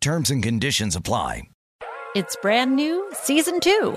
Terms and conditions apply. It's brand new, season two.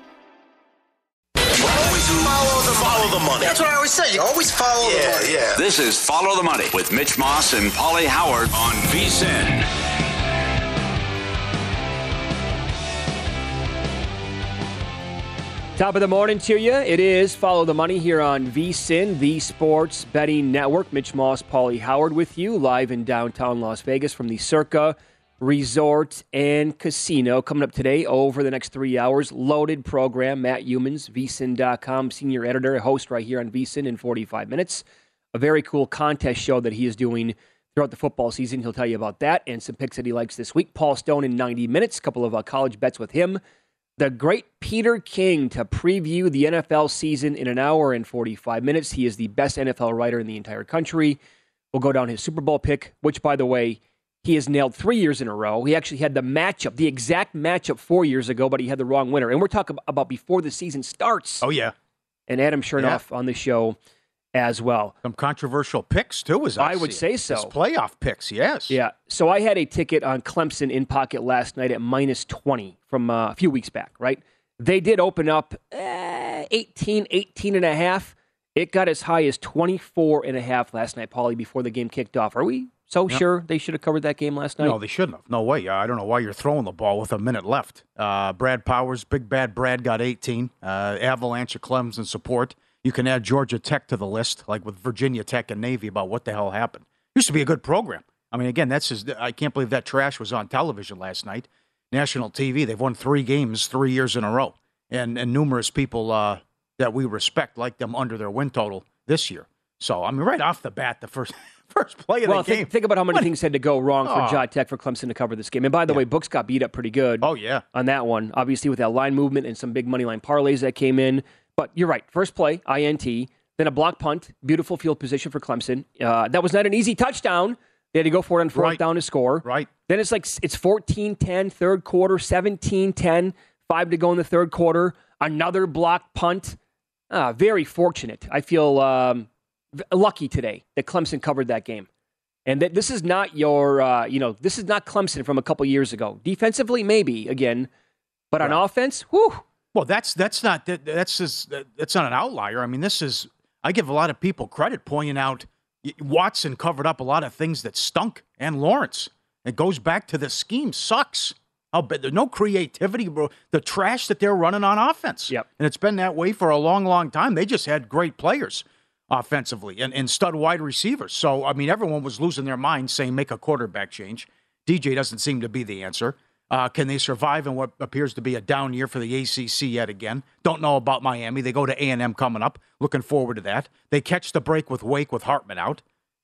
Always follow the, the money. That's what I always say. You always follow yeah, the money. Yeah. This is Follow the Money with Mitch Moss and Pauly Howard on VSIN. Top of the morning to you. It is Follow the Money here on VSIN, the Sports Betting Network. Mitch Moss, Pauly Howard with you live in downtown Las Vegas from the Circa Resort and Casino. Coming up today over the next three hours, loaded program. Matt Youmans, VSIN.com, senior editor, host right here on VSIN in 45 minutes. A very cool contest show that he is doing throughout the football season. He'll tell you about that and some picks that he likes this week. Paul Stone in 90 minutes, a couple of uh, college bets with him the great Peter King to preview the NFL season in an hour and 45 minutes. He is the best NFL writer in the entire country. We'll go down his Super Bowl pick, which, by the way, he has nailed three years in a row. He actually had the matchup, the exact matchup four years ago, but he had the wrong winner. And we're talking about before the season starts. Oh, yeah. And Adam Chernoff yeah. on the show as well. Some controversial picks, too, as I, I would say so. His playoff picks, yes. Yeah. So I had a ticket on Clemson in pocket last night at minus 20 from uh, a few weeks back, right? They did open up eh, 18, 18 and a half. It got as high as 24 and a half last night, Pauly, before the game kicked off. Are we so yep. sure they should have covered that game last night? No, they shouldn't have. No way. I don't know why you're throwing the ball with a minute left. Uh, Brad Powers, big bad Brad, got 18. Uh, Avalanche of Clemson support. You can add Georgia Tech to the list, like with Virginia Tech and Navy, about what the hell happened. Used to be a good program. I mean, again, that's just, I can't believe that trash was on television last night. National TV. They've won three games three years in a row, and and numerous people uh, that we respect like them under their win total this year. So I mean, right off the bat, the first first play of well, the think, game. Think about how many what? things had to go wrong for oh. Tech for Clemson to cover this game. And by the yeah. way, books got beat up pretty good. Oh yeah, on that one, obviously with that line movement and some big money line parlays that came in. But you're right. First play, INT. Then a block punt, beautiful field position for Clemson. Uh, that was not an easy touchdown. They had to go for it on fourth right. down to score. Right. Then it's like it's 14-10, third quarter, 17-10, five to go in the third quarter. Another block punt. Ah, very fortunate. I feel um, lucky today that Clemson covered that game. And that this is not your, uh, you know, this is not Clemson from a couple years ago. Defensively, maybe again, but on offense, whew. Well, that's that's not that, that's just, that's not an outlier. I mean, this is I give a lot of people credit pointing out Watson covered up a lot of things that stunk, and Lawrence. It goes back to the scheme sucks. I'll bet there's no creativity, bro. The trash that they're running on offense. Yep. And it's been that way for a long, long time. They just had great players offensively and, and stud wide receivers. So, I mean, everyone was losing their mind saying make a quarterback change. DJ doesn't seem to be the answer. Uh, can they survive in what appears to be a down year for the ACC yet again? Don't know about Miami. They go to A&M coming up. Looking forward to that. They catch the break with Wake with Hartman out.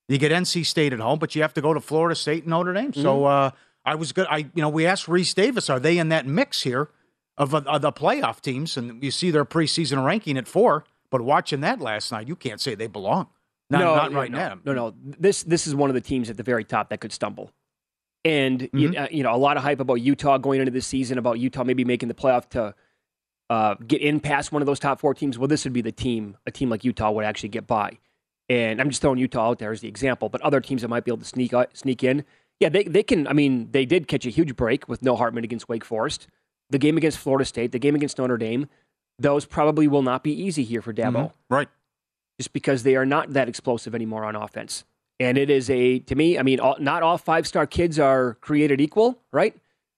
You get NC State at home, but you have to go to Florida State and Notre Dame. So uh, I was good. I you know we asked Rece Davis, are they in that mix here of, uh, of the playoff teams? And you see their preseason ranking at four. But watching that last night, you can't say they belong. Not, no, not right no, now. No, no. This this is one of the teams at the very top that could stumble. And you, Mm-hmm. uh, you know, a lot of hype about Utah going into this season, about Utah maybe making the playoff to uh, get in past one of those top four teams. Well, this would be the team, a team like Utah would actually get by. And I'm just throwing Utah out there as the example, but other teams that might be able to sneak out, sneak in, yeah, they they can. I mean, they did catch a huge break with no Hartman against Wake Forest. The game against Florida State, the game against Notre Dame, those probably will not be easy here for Dabo Mhm. Right. just because they are not that explosive anymore on offense. And it is a, to me, I mean, all, not all five star kids are created equal, right?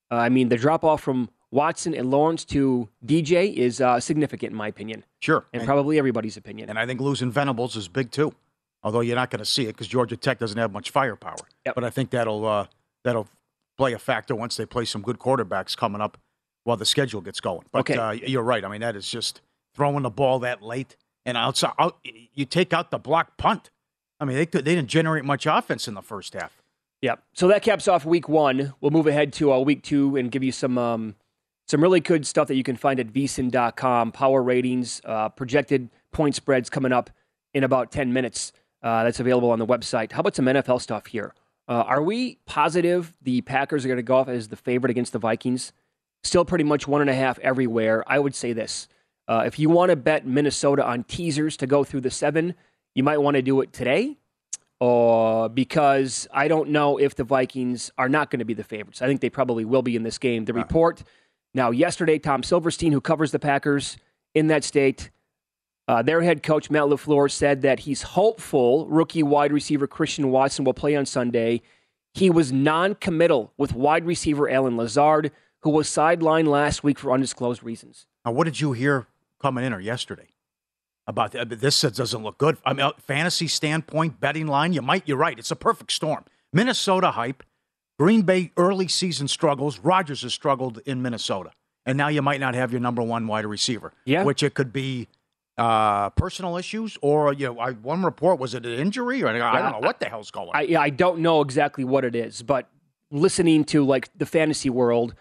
Uh, I mean, the drop off from Watson and Lawrence to DJ is uh, significant, in my opinion, Sure. and probably everybody's opinion. And I think losing Venables is big too. Although you're not going to see it because Georgia Tech doesn't have much firepower. Yep. But I think that'll uh, that'll play a factor once they play some good quarterbacks coming up while the schedule gets going. But Okay. uh, you're right. I mean, that is just throwing the ball that late and outside. Out, you take out the block punt. I mean, they could, they didn't generate much offense in the first half. Yep. So that caps off week one. We'll move ahead to uh, week two and give you some um, some really good stuff that you can find at vsin.com. Power ratings, uh, projected point spreads coming up in about 10 minutes. Uh, that's available on the website. How about some NFL stuff here? Uh, are we positive the Packers are going to go off as the favorite against the Vikings? Still pretty much one and a half everywhere. I would say this. Uh, if you want to bet Minnesota on teasers to go through the seven, you might want to do it today uh, because I don't know if the Vikings are not going to be the favorites. I think they probably will be in this game. The report now, yesterday, Tom Silverstein, who covers the Packers in that state, uh, their head coach, Matt LaFleur, said that he's hopeful rookie wide receiver Christian Watson will play on Sunday. He was non committal with wide receiver Allen Lazard, who was sidelined last week for undisclosed reasons. Now, what did you hear coming in or yesterday about this? Doesn't look good. I mean, uh, fantasy standpoint, betting line. You might. You're right. It's a perfect storm. Minnesota hype. Green Bay early season struggles. Rodgers has struggled in Minnesota, and now you might not have your number one wide receiver. Yeah. which it could be uh, personal issues or you know, I, one report was it an injury or I don't know what the hell's going. on. I, I don't know exactly what it is, but listening to like the fantasy world,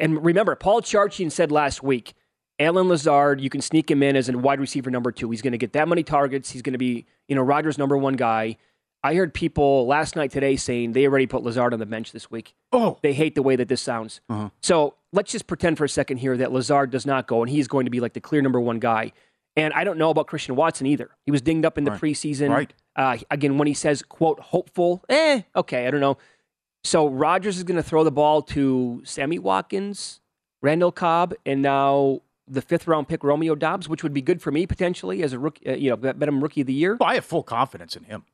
and remember, Paul Charchian said last week, Allen Lazard, you can sneak him in as a wide receiver number two. He's going to get that many targets. He's going to be, you know, Rodgers' number one guy. I heard people last night today saying they already put Lazard on the bench this week. Oh, They hate the way that this sounds. Uh-huh. So let's just pretend for a second here that Lazard does not go, and he's going to be like the clear number one guy. And I don't know about Christian Watson either. He was dinged up in the Right. preseason. Right. Uh, again, when he says, quote, hopeful, eh, okay, I don't know. So Rodgers is going to throw the ball to Sammy Watkins, Randall Cobb, and now the fifth round pick, Romeo Doubs, which would be good for me potentially as a rookie, uh, you know, bet him rookie of the year. Well, I have full confidence in him.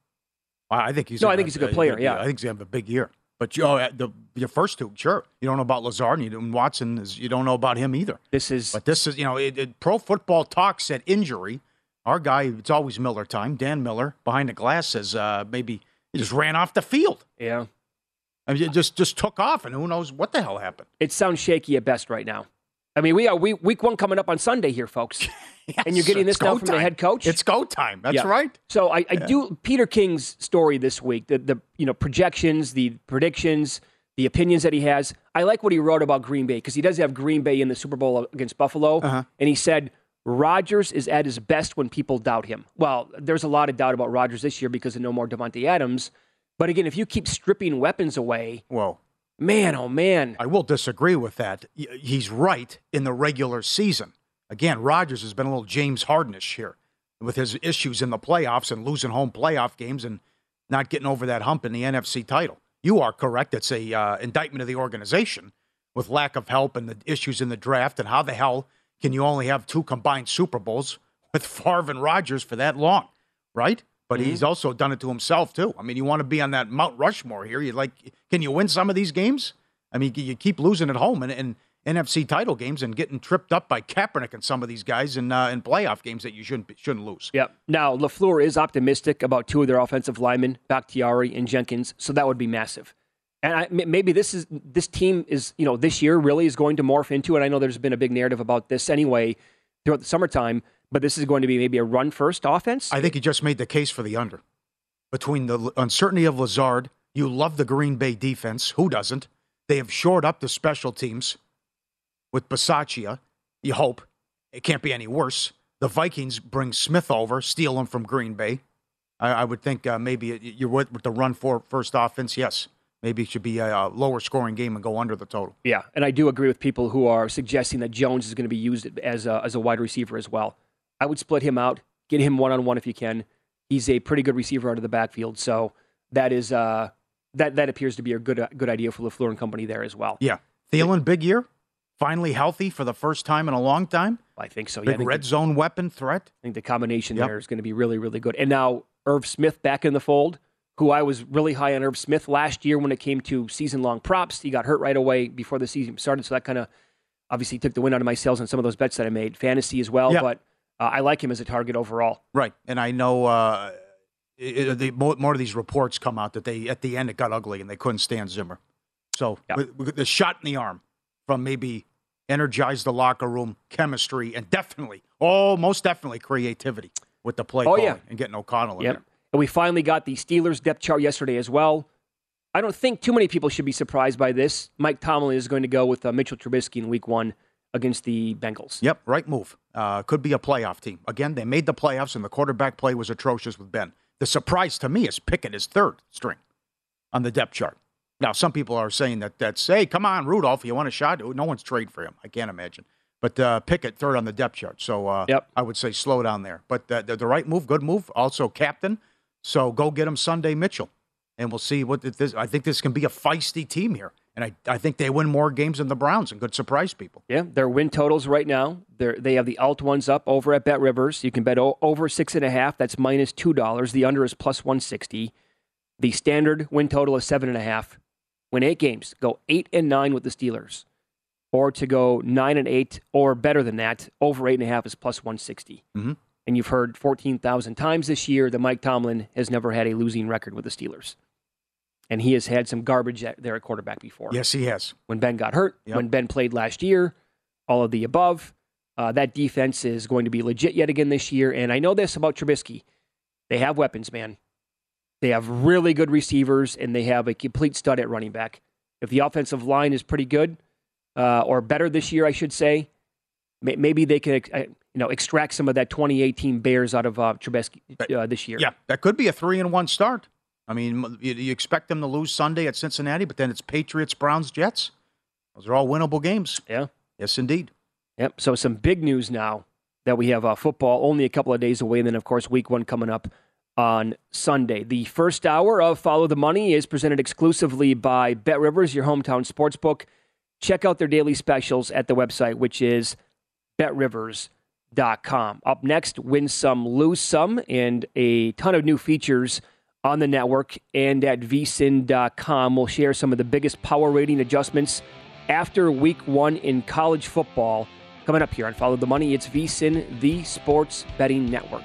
I think he's. No, I think he's a good have- player, yeah. I think he's gonna have a big year. But you know, the your first two, sure, you don't know about Lazard and Watson. Is, you don't know about him either. This is But this is, you know, it, it, pro football talk said injury. Our guy, it's always Miller time. Dan Miller behind the glass says uh, maybe he just ran off the field. yeah. I mean, it just just took off, and who knows what the hell happened. It sounds shaky at best right now. I mean, we are week, week one coming up on Sunday here, folks. and you're getting this now from the head coach. It's go time. That's Yeah. right. So I, I do Peter King's story this week. The the you know projections, the predictions, the opinions that he has. I like what he wrote about Green Bay because he does have Green Bay in the Super Bowl against Buffalo, Uh-huh. and he said Rodgers is at his best when people doubt him. Well, there's a lot of doubt about Rodgers this year because of no more Davante Adams. But again, if you keep stripping weapons away, well, man, oh man, I will disagree with that. He's right in the regular season. Again, Rodgers has been a little James Hardenish here with his issues in the playoffs and losing home playoff games and not getting over that hump in the NFC title. You are correct. It's a uh, indictment of the organization with lack of help and the issues in the draft. And how the hell can you only have two combined Super Bowls with Favre and Rodgers for that long, right? But he's also done it to himself too. I mean, you want to be on that Mount Rushmore here. You like, can you win some of these games? I mean, you keep losing at home and, and NFC title games and getting tripped up by Kaepernick and some of these guys in uh, in playoff games that you shouldn't shouldn't lose. Yep. Now LaFleur is optimistic about two of their offensive linemen, Bakhtiari and Jenkins, so that would be massive. And I, maybe this is this team is you know this year really is going to morph into. And I know there's been a big narrative about this anyway throughout the summertime. But this is going to be maybe a run first offense. I think he just made the case for the under. Between the uncertainty of Lazard, you love the Green Bay defense. Who doesn't? They have shored up the special teams with Bisaccia. You hope it can't be any worse. The Vikings bring Smith over, steal him from Green Bay. I, I would think uh, maybe you're with, with the run for first offense. Yes, maybe it should be a, lower scoring game and go under the total. Yeah, and I do agree with people who are suggesting that Jones is going to be used as a, as a wide receiver as well. I would split him out, get him one on one if you can. He's a pretty good receiver out of the backfield, so that is uh, that that appears to be a good uh, good idea for Lafleur and company there as well. Yeah, Thielen, big year, finally healthy for the first time in a long time. I think so. Big yeah, red the, zone weapon threat. I think the combination yep. there is going to be really really good. And now Irv Smith back in the fold, who I was really high on Irv Smith last year when it came to season long props. He got hurt right away before the season started, so that kind of obviously took the wind out of my sails on some of those bets that I made, fantasy as well. Yep. But uh, I like him as a target overall. Right, and I know uh, it, it, more, more, of these reports come out that they at the end it got ugly and they couldn't stand Zimmer. So yep. with, with the shot in the arm from maybe energize the locker room, chemistry, and definitely, oh, most definitely creativity with the play oh, yeah. and getting O'Connell in there. And we finally got the Steelers depth chart yesterday as well. I don't think too many people should be surprised by this. Mike Tomlin is going to go with uh, Mitchell Trubisky in Week One against the Bengals. Yep, right move. Uh, could be a playoff team. Again, they made the playoffs, and the quarterback play was atrocious with Ben. The surprise to me is Pickett is third string on the depth chart. Now, some people are saying that that's, hey, come on, Rudolph, you want a shot? No one's trade for him. I can't imagine. But uh, Pickett third on the depth chart. So uh, yep. I would say slow down there. But uh, the right move, good move. Also captain. So go get him Sunday Mitchell. And we'll see what this. I think this can be a feisty team here. And I, I think they win more games than the Browns and could surprise people. Yeah, their win totals right now, they they have the alt ones up over at Bet Rivers. You can bet o- over six and a half. That's minus $2. The under is plus 160. The standard win total is seven and a half. Win eight games. Go eight and nine with the Steelers. Or to go nine and eight or better than that, over eight and a half is plus 160. Mm-hmm. And you've heard 14,000 times this year that Mike Tomlin has never had a losing record with the Steelers and he has had some garbage there at quarterback before. Yes, he has. When Ben got hurt, yep. when Ben played last year, all of the above. Uh, that defense is going to be legit yet again this year. And I know this about Trubisky. They have weapons, man. They have really good receivers, and they have a complete stud at running back. If the offensive line is pretty good, uh, or better this year, I should say, maybe they can uh, you know extract some of that 2018 Bears out of uh, Trubisky uh, this year. Yeah, that could be a three and one start. I mean, you, you, expect them to lose Sunday at Cincinnati, but then it's Patriots, Browns, Jets. Those are all winnable games. Yeah. Yes, indeed. Yep. So some big news now that we have uh, football only a couple of days away, and then of course week one coming up on Sunday. The first hour of Follow the Money is presented exclusively by Bet Rivers, your hometown sports book. Check out their daily specials at the website, which is betrivers.com. Up next, win some, lose some, and a ton of new features on the network and at vsin.com. We'll share some of the biggest power rating adjustments after week one in college football. Coming up here on Follow the Money, it's vsin, the sports betting network.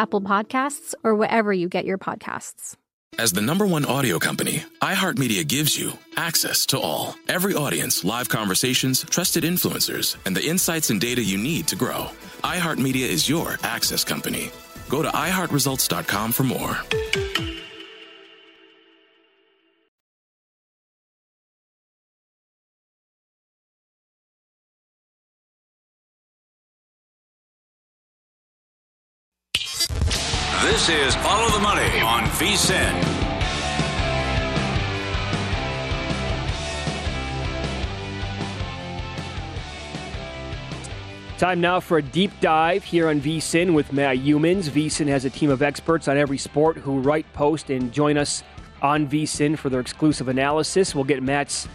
Apple Podcasts, or wherever you get your podcasts. As the number one audio company, iHeartMedia gives you access to all. Every audience, live conversations, trusted influencers, and the insights and data you need to grow. iHeartMedia is your access company. Go to iHeartResults.com for more. Is Follow the Money on VSIN. Time now for a deep dive here on VSIN with Matt Youmans. VSIN has a team of experts on every sport who write, post, and join us on VSIN for their exclusive analysis. We'll get Matt's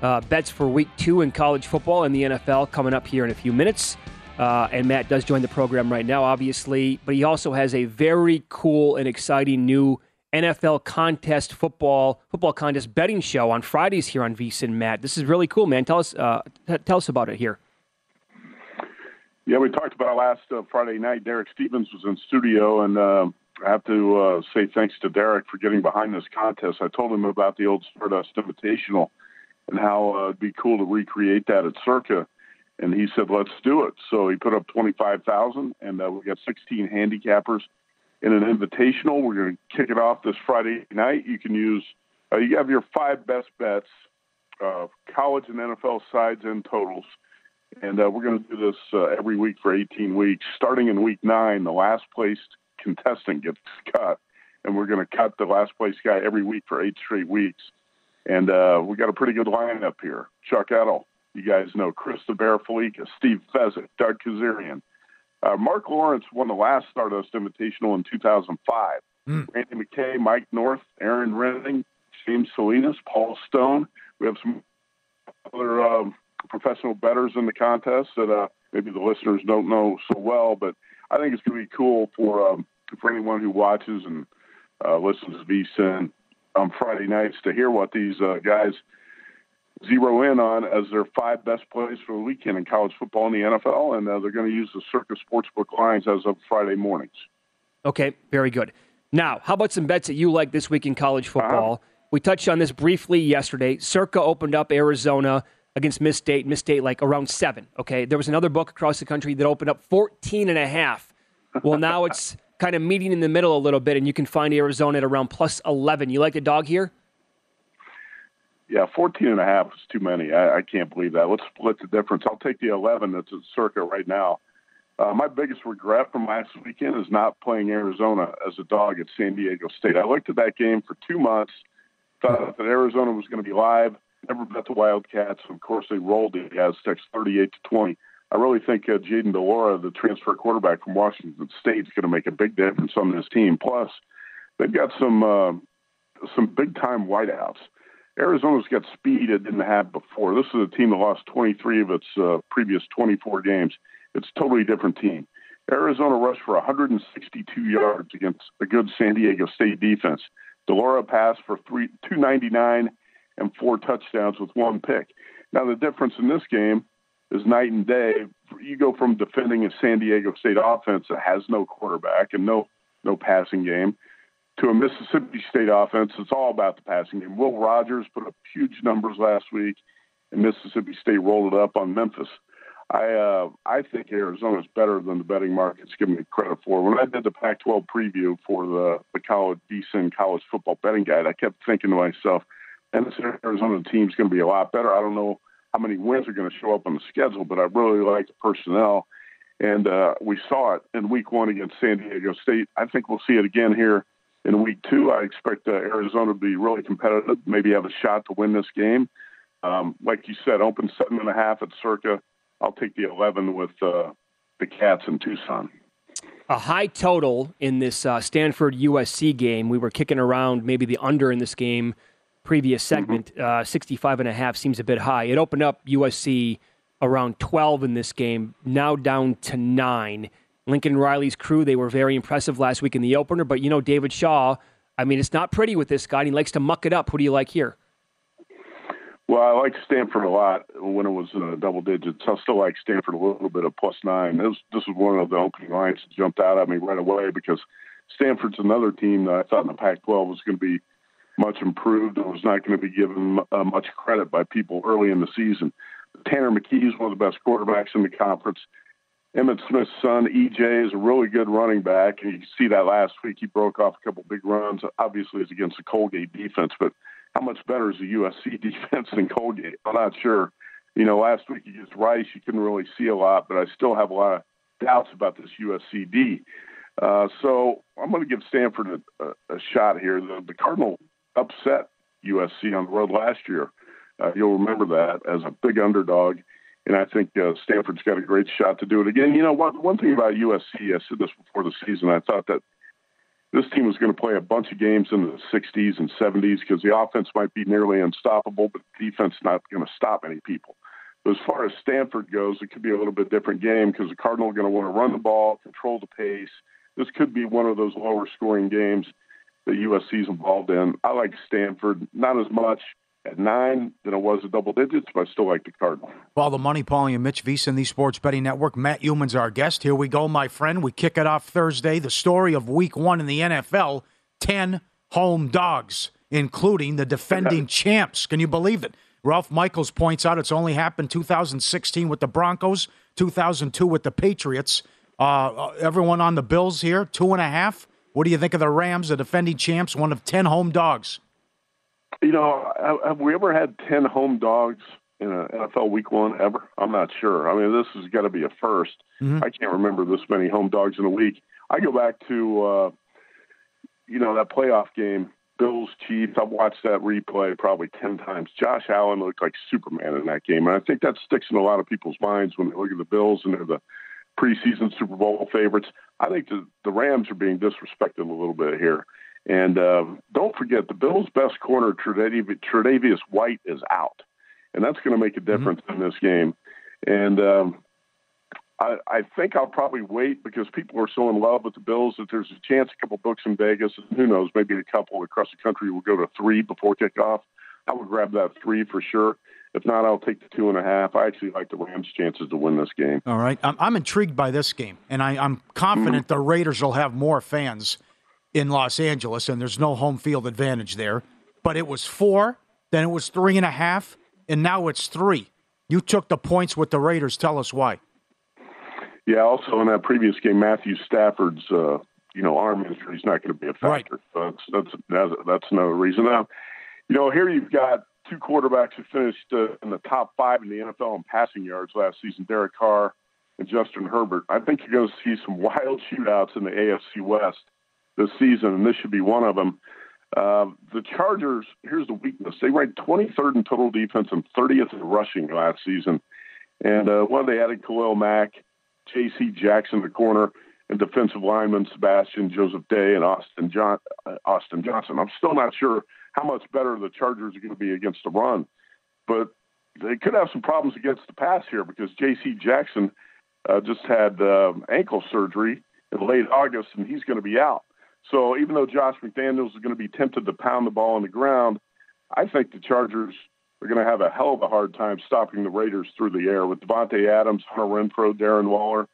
uh, bets for week two in college football and the NFL coming up here in a few minutes. Uh, and Matt does join the program right now, obviously, but he also has a very cool and exciting new NFL contest football football contest betting show on Fridays here on VSIN. Matt, this is really cool, man. Tell us uh, t- tell us about it here. Yeah, we talked about last uh, Friday night. Derek Stevens was in studio, and uh, I have to uh, say thanks to Derek for getting behind this contest. I told him about the old Stardust Invitational and how uh, it'd be cool to recreate that at Circa, and he said, "Let's do it." So he put up twenty five thousand, and uh, we got sixteen handicappers in an invitational. We're going to kick it off this Friday night. You can use uh, you have your five best bets, uh, college and NFL sides and totals and uh, we're going to do this uh, every week for 18 weeks. Starting in week nine, the last placed contestant gets cut, and we're going to cut the last place guy every week for eight straight weeks. And uh, we got a pretty good lineup here. Chuck Edel, you guys know Chris the Bear Fallica, Steve Fezzik, Doug Kezirian. Uh, Mark Lawrence won the last Stardust Invitational in 2005. Mm. Randy McKay, Mike North, Erin Rynning, James Salinas, Paul Stone. We have some other um, professional betters in the contest that uh, maybe the listeners don't know so well. But I think it's going to be cool for um, for anyone who watches and uh, listens to VSIN on Friday nights to hear what these uh, guys zero in on as their five best plays for the weekend in college football and the NFL, and uh, they're going to use the Circa Sportsbook lines as of Friday mornings. Okay, very good. Now, how about some bets that you like this week in college football? Uh-huh. We touched on this briefly yesterday. Circa opened up Arizona against Miss State. Miss State like around seven. Okay, there was another book across the country that opened up 14 and a half. Well, now it's kind of meeting in the middle a little bit, and you can find Arizona at around plus 11. You like the dog here? Yeah, 14 and a half is too many. I, I can't believe that. Let's split the difference. I'll take the 11 that's at Circa right now. Uh, my biggest regret from last weekend is not playing Arizona as a dog at San Diego State. I looked at that game for two months, thought that Arizona was going to be live never bet the Wildcats. Of course, they rolled the Aztecs 38 to 20. I really think uh, Jayden de Laura, the transfer quarterback from Washington State, is going to make a big difference on this team. Plus, they've got some uh, some big time wideouts. Arizona's got speed it didn't have before. This is a team that lost 23 of its uh, previous 24 games. It's a totally different team. Arizona rushed for 162 yards against a good San Diego State defense. de Laura passed for three 299 and four touchdowns with one pick. Now, the difference in this game is night and day. You go from defending a San Diego State offense that has no quarterback and no no passing game to a Mississippi State offense that's all about the passing game. Will Rogers put up huge numbers last week, and Mississippi State rolled it up on Memphis. I uh, I think Arizona's better than the betting markets give me credit for. When I did the Pac-12 preview for the the college VSIN college football betting guide, I kept thinking to myself, "And this Arizona team's going to be a lot better." I don't know how many wins are going to show up on the schedule, but I really like the personnel, and uh, we saw it in Week One against San Diego State. I think we'll see it again here in Week Two. I expect uh, Arizona to be really competitive, maybe have a shot to win this game. Um, like you said, open seven and a half at Circa I'll take the 11 with uh, the Cats in Tucson. A high total in this uh, Stanford USC game. We were kicking around maybe the under in this game previous mm-hmm. segment. Mm-hmm. Uh, 65 and a half seems a bit high. It opened up USC around 12 in this game, now down to 9. Lincoln Riley's crew, they were very impressive last week in the opener, but you know, David Shaw, I mean, it's not pretty with this guy. he likes to muck it up. Who do you like here? Well, I like Stanford a lot when it was uh, double digits. I still like Stanford a little bit of plus nine. This this was one of the opening lines that jumped out at me right away because Stanford's another team that I thought in the Pac-12 was going to be much improved and was not going to be given uh, much credit by people early in the season. Tanner McKee is one of the best quarterbacks in the conference. Emmitt Smith's son, EJ, is a really good running back, and you can see that last week. He broke off a couple big runs. Obviously, it's against the Colgate defense, but how much better is the USC defense than Colgate? I'm not sure. You know, last week against Rice, you couldn't really see a lot, but I still have a lot of doubts about this USC D. Uh, so I'm going to give Stanford a, a, a shot here. The, the Cardinal upset USC on the road last year. Uh, you'll remember that as a big underdog, and I think uh, Stanford's got a great shot to do it again. You know, one, one thing about USC, I said this before the season, I thought that this team was going to play a bunch of games in the 60s and 70s because the offense might be nearly unstoppable, but defense not going to stop any people. But as far as Stanford goes, it could be a little bit different game because the Cardinals are going to want to run the ball, control the pace. This could be one of those lower scoring games that USC is involved in. I like Stanford, not as much at nine than it was at double digits, but I still like the Cardinal. Well, the Money, Pauly, and Mitch VSIN the Sports Betting Network. Matt Youmans our guest. Here we go, my friend. We kick it off Thursday. The story of Week One in the NFL: ten home dogs, including the defending champs. Can you believe it? Ralph Michaels points out it's only happened 2016 with the Broncos, 2002 with the Patriots. Uh, everyone on the Bills here, two and a half. What do you think of the Rams, the defending champs, one of ten home dogs? You know, have we ever had 10 home dogs in an NFL week one ever? I'm not sure. I mean, this has got to be a 1st mm-hmm. I can't remember this many home dogs in a week. I go back to, uh, you know, that playoff game, Bills Chiefs. I've watched that replay probably 10 times. Josh Allen looked like Superman in that game. And I think that sticks in a lot of people's minds when they look at the Bills and they're the preseason Super Bowl favorites. I think the, the Rams are being disrespected a little bit here. And um, don't forget, the Bills' best corner, Tre'Davious White, is out, and that's going to make a mm-hmm. difference mm-hmm. in this game. And um, I, I think I'll probably wait because people are so in love with the Bills that there's a chance a couple books in Vegas, and who knows, maybe a couple across the country will go to three before kickoff. I would grab that three for sure. If not, I'll take the two and a half. I actually like the Rams' chances to win this game. All right, I'm, I'm intrigued by this game, and I, am confident mm-hmm. the Raiders will have more fans in Los Angeles, and there's no home field advantage there. But it was four, then it was three and a half, and now it's three. You took the points with the Raiders. Tell us why. Yeah. Also, in that previous game, Matthew Stafford's uh, you know arm injury is not going to be a factor. Right. So that's that's that's, that's another reason. Now, you know, here you've got two quarterbacks who finished uh, in the top five in the NFL in passing yards last season: Derek Carr and Justin Herbert. I think you're going to see some wild shootouts in the AFC West this season, and this should be one of them. Uh, the Chargers, here's the weakness. They ranked 23rd in total defense and 30th in rushing last season. And uh, one, they added Khalil Mack, J.C. Jackson, the corner, and defensive lineman Sebastian Joseph Day and Austin, John, uh, Austin Johnson. I'm still not sure how much better the Chargers are going to be against the run, but they could have some problems against the pass here because J.C. Jackson uh, just had uh, ankle surgery in late August, and he's going to be out. So even though Josh McDaniels is going to be tempted to pound the ball on the ground, I think the Chargers are going to have a hell of a hard time stopping the Raiders through the air with Davante Adams, Hunter Renfrow, Darren Waller.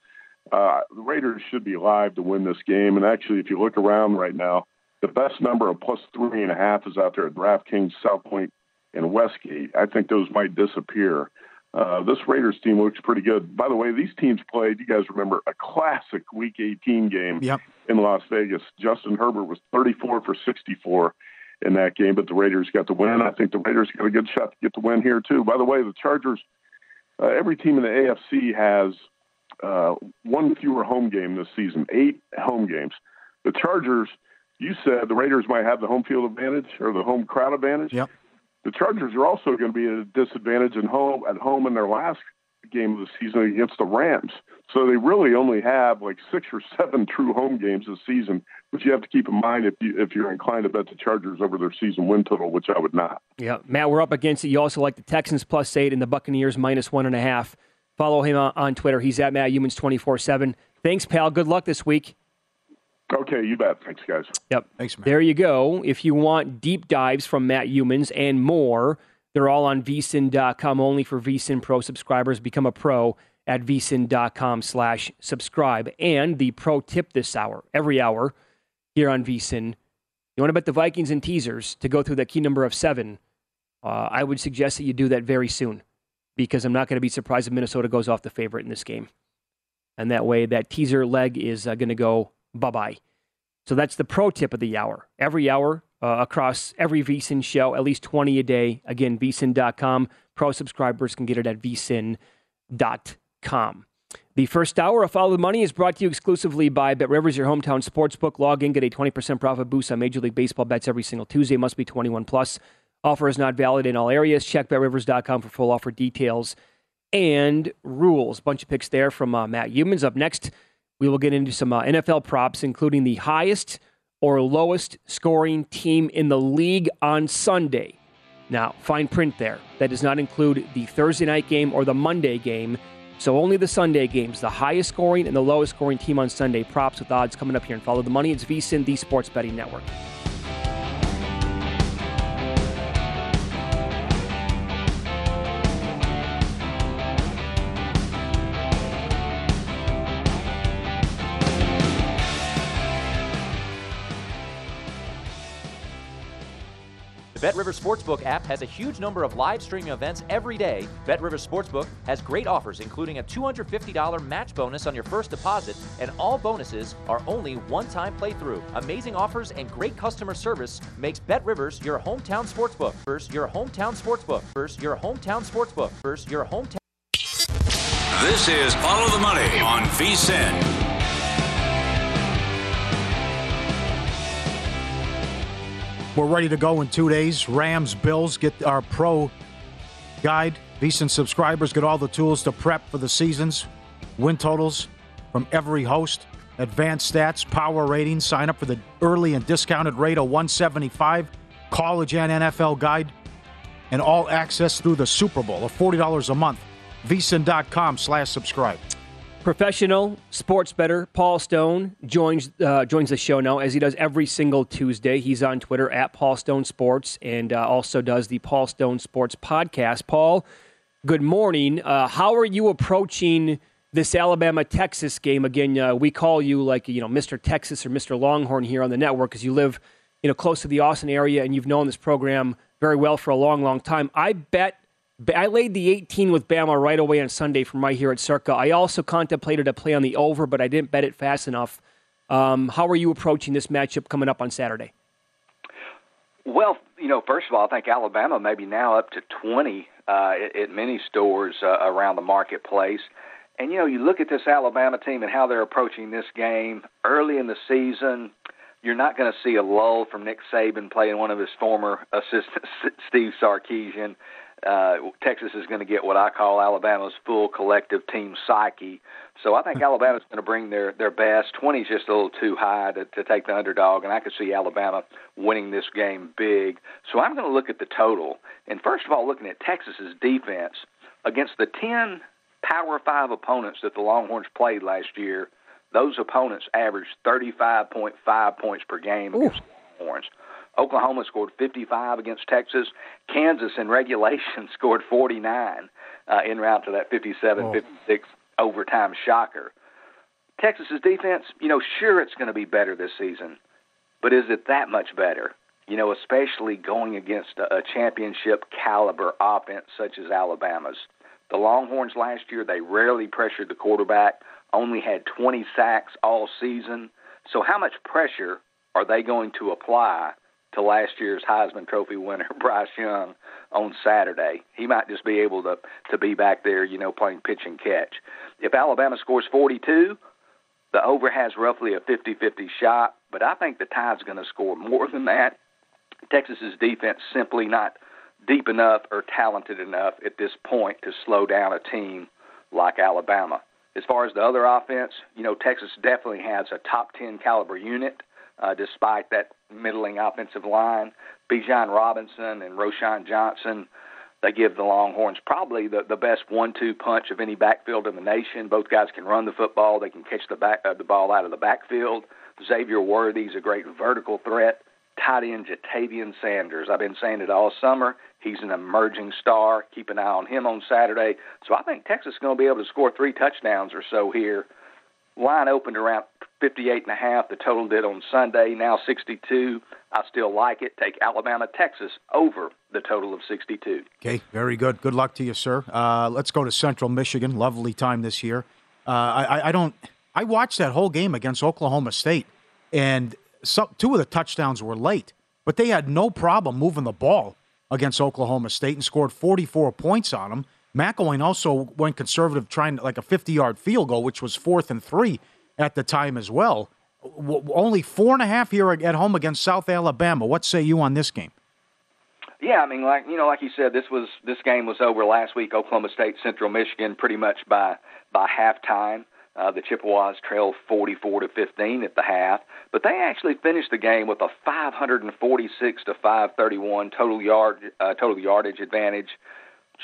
Uh, the Raiders should be alive to win this game. And actually, if you look around right now, the best number of plus three and a half is out there at DraftKings, South Point, and Westgate. I think those might disappear. Uh, this Raiders team looks pretty good. By the way, these teams played. You guys remember a classic Week 18 game yep. in Las Vegas. Justin Herbert was 34 for 64 in that game, but the Raiders got the win. I think the Raiders got a good shot to get the win here too. By the way, the Chargers. Uh, every team in the AFC has uh, one fewer home game this season, eight home games. The Chargers, you said the Raiders might have the home field advantage or the home crowd advantage. Yep. The Chargers are also going to be at a disadvantage home at home in their last game of the season against the Rams. So they really only have like six or seven true home games this season, which you have to keep in mind if you if you're inclined to bet the Chargers over their season win total, which I would not. Yeah, Matt, we're up against it. You also like the Texans plus eight and the Buccaneers minus one and a half. Follow him on Twitter. He's at Matt Youmans twenty four seven. Thanks, pal. Good luck this week. Okay, you bet. Thanks, guys. Yep. Thanks, man. There you go. If you want deep dives from Matt Youmans and more, they're all on vsin.com only for vsin pro subscribers. Become a pro at vsin.com slash subscribe. And the pro tip this hour, every hour here on vsin. You want to bet the Vikings and teasers to go through that key number of seven. Uh, I would suggest that you do that very soon because I'm not going to be surprised if Minnesota goes off the favorite in this game. And that way, that teaser leg is uh, going to go bye bye. So that's the pro tip of the hour. Every hour uh, across every VSIN show, at least 20 a day. Again, vsin.com. Pro subscribers can get it at vsin.com. The first hour of Follow the Money is brought to you exclusively by Bet Rivers, your hometown sportsbook. Log in, get a 20% profit boost on Major League Baseball bets every single Tuesday. Must be 21 plus. Offer is not valid in all areas. Check betrivers.com for full offer details and rules. Bunch of picks there from uh, Matt Youmans. Up next, we will get into some uh, NFL props, including the highest or lowest scoring team in the league on Sunday. Now, fine print there. That does not include the Thursday night game or the Monday game. So only the Sunday games, the highest scoring and the lowest scoring team on Sunday. Props with odds coming up here and follow the money. It's VSIN, the sports betting network. BetRivers Sportsbook app has a huge number of live streaming events every day. Bet BetRivers Sportsbook has great offers, including a $250 match bonus on your first deposit, and all bonuses are only one-time playthrough. Amazing offers and great customer service makes BetRivers your hometown sportsbook. First, your hometown sportsbook. First, your hometown sportsbook. First, your hometown. This is Follow the Money on VSIN. We're ready to go in two days. Rams, Bills, get our pro guide. VSIN subscribers get all the tools to prep for the seasons, win totals from every host, advanced stats, power ratings. Sign up for the early and discounted rate of 175 college and NFL guide, and all access through the Super Bowl of $40 a month. VSIN.com slash subscribe. Professional sports better Paul Stone joins uh, joins the show now as he does every single Tuesday. He's on Twitter at Paul Stone Sports and uh, also does the Paul Stone Sports podcast. Paul, good morning. Uh, how are you approaching this Alabama Texas game? Again, uh, we call you like you know Mr. Texas or Mr. Longhorn here on the network because you live you know close to the Austin area and you've known this program very well for a long, long time. I bet I laid the 18 with Bama right away on Sunday from right here at Circa. I also contemplated a play on the over, but I didn't bet it fast enough. Um, how are you approaching this matchup coming up on Saturday? Well, you know, first of all, I think Alabama may be now up to 20 uh, at, many stores uh, around the marketplace. And, you know, you look at this Alabama team and how they're approaching this game early in the season. You're not going to see a lull from Nick Saban playing one of his former assistants, Steve Sarkisian uh, Texas is going to get what I call Alabama's full collective team psyche. So I think Alabama's going to bring their their best. Twenty is just a little too high to, to take the underdog, and I could see Alabama winning this game big. So I'm going to look at the total. And first of all, looking at Texas's defense against the ten Power Five opponents that the Longhorns played last year, those opponents averaged 35.5 points per game Ooh. against the Longhorns. Oklahoma scored 55 against Texas. Kansas in regulation scored 49 uh, in route to that 57 oh. 56 overtime shocker. Texas's defense, you know, sure it's going to be better this season, but is it that much better? You know, especially going against a, a championship caliber offense such as Alabama's. The Longhorns last year, they rarely pressured the quarterback, only had 20 sacks all season. So, how much pressure are they going to apply to last year's Heisman Trophy winner, Bryce Young, on Saturday? He might just be able to, to be back there, you know, playing pitch and catch. If Alabama scores 42, the over has roughly a 50 50 shot, but I think the Tide's going to score more than that. Texas's defense simply not deep enough or talented enough at this point to slow down a team like Alabama. As far as the other offense, you know, Texas definitely has a top 10 caliber unit, uh, despite that middling offensive line. Bijan Robinson and Roschon Johnson, they give the Longhorns probably the, the best one-two punch of any backfield in the nation. Both guys can run the football. They can catch the back uh, the ball out of the backfield. Xavier Worthy's a great vertical threat tight end Ja'Tavion Sanders. I've been saying it all summer. He's an emerging star. Keep an eye on him on Saturday. So I think Texas is going to be able to score three touchdowns or so here. Line opened around 58 and a half. The total did on Sunday. Now 62. I still like it. Take Alabama, Texas over the total of 62. Okay, very good. Good luck to you, sir. Uh, let's go to Central Michigan. Lovely time this year. Uh, I, I don't. I watched that whole game against Oklahoma State, and some, two of the touchdowns were late, but they had no problem moving the ball against Oklahoma State and scored 44 points on them. McElwain also went conservative, trying like a 50 yard field goal, which was fourth and three at the time as well. W- only four and a half here at home against South Alabama. What say you on this game? Yeah, I mean, like you know, like you said, this was this game was over last week. Oklahoma State, Central Michigan, pretty much by by halftime. Uh, the Chippewas trailed 44 to 15 at the half, but they actually finished the game with a 546 to 531 total yard uh, total yardage advantage.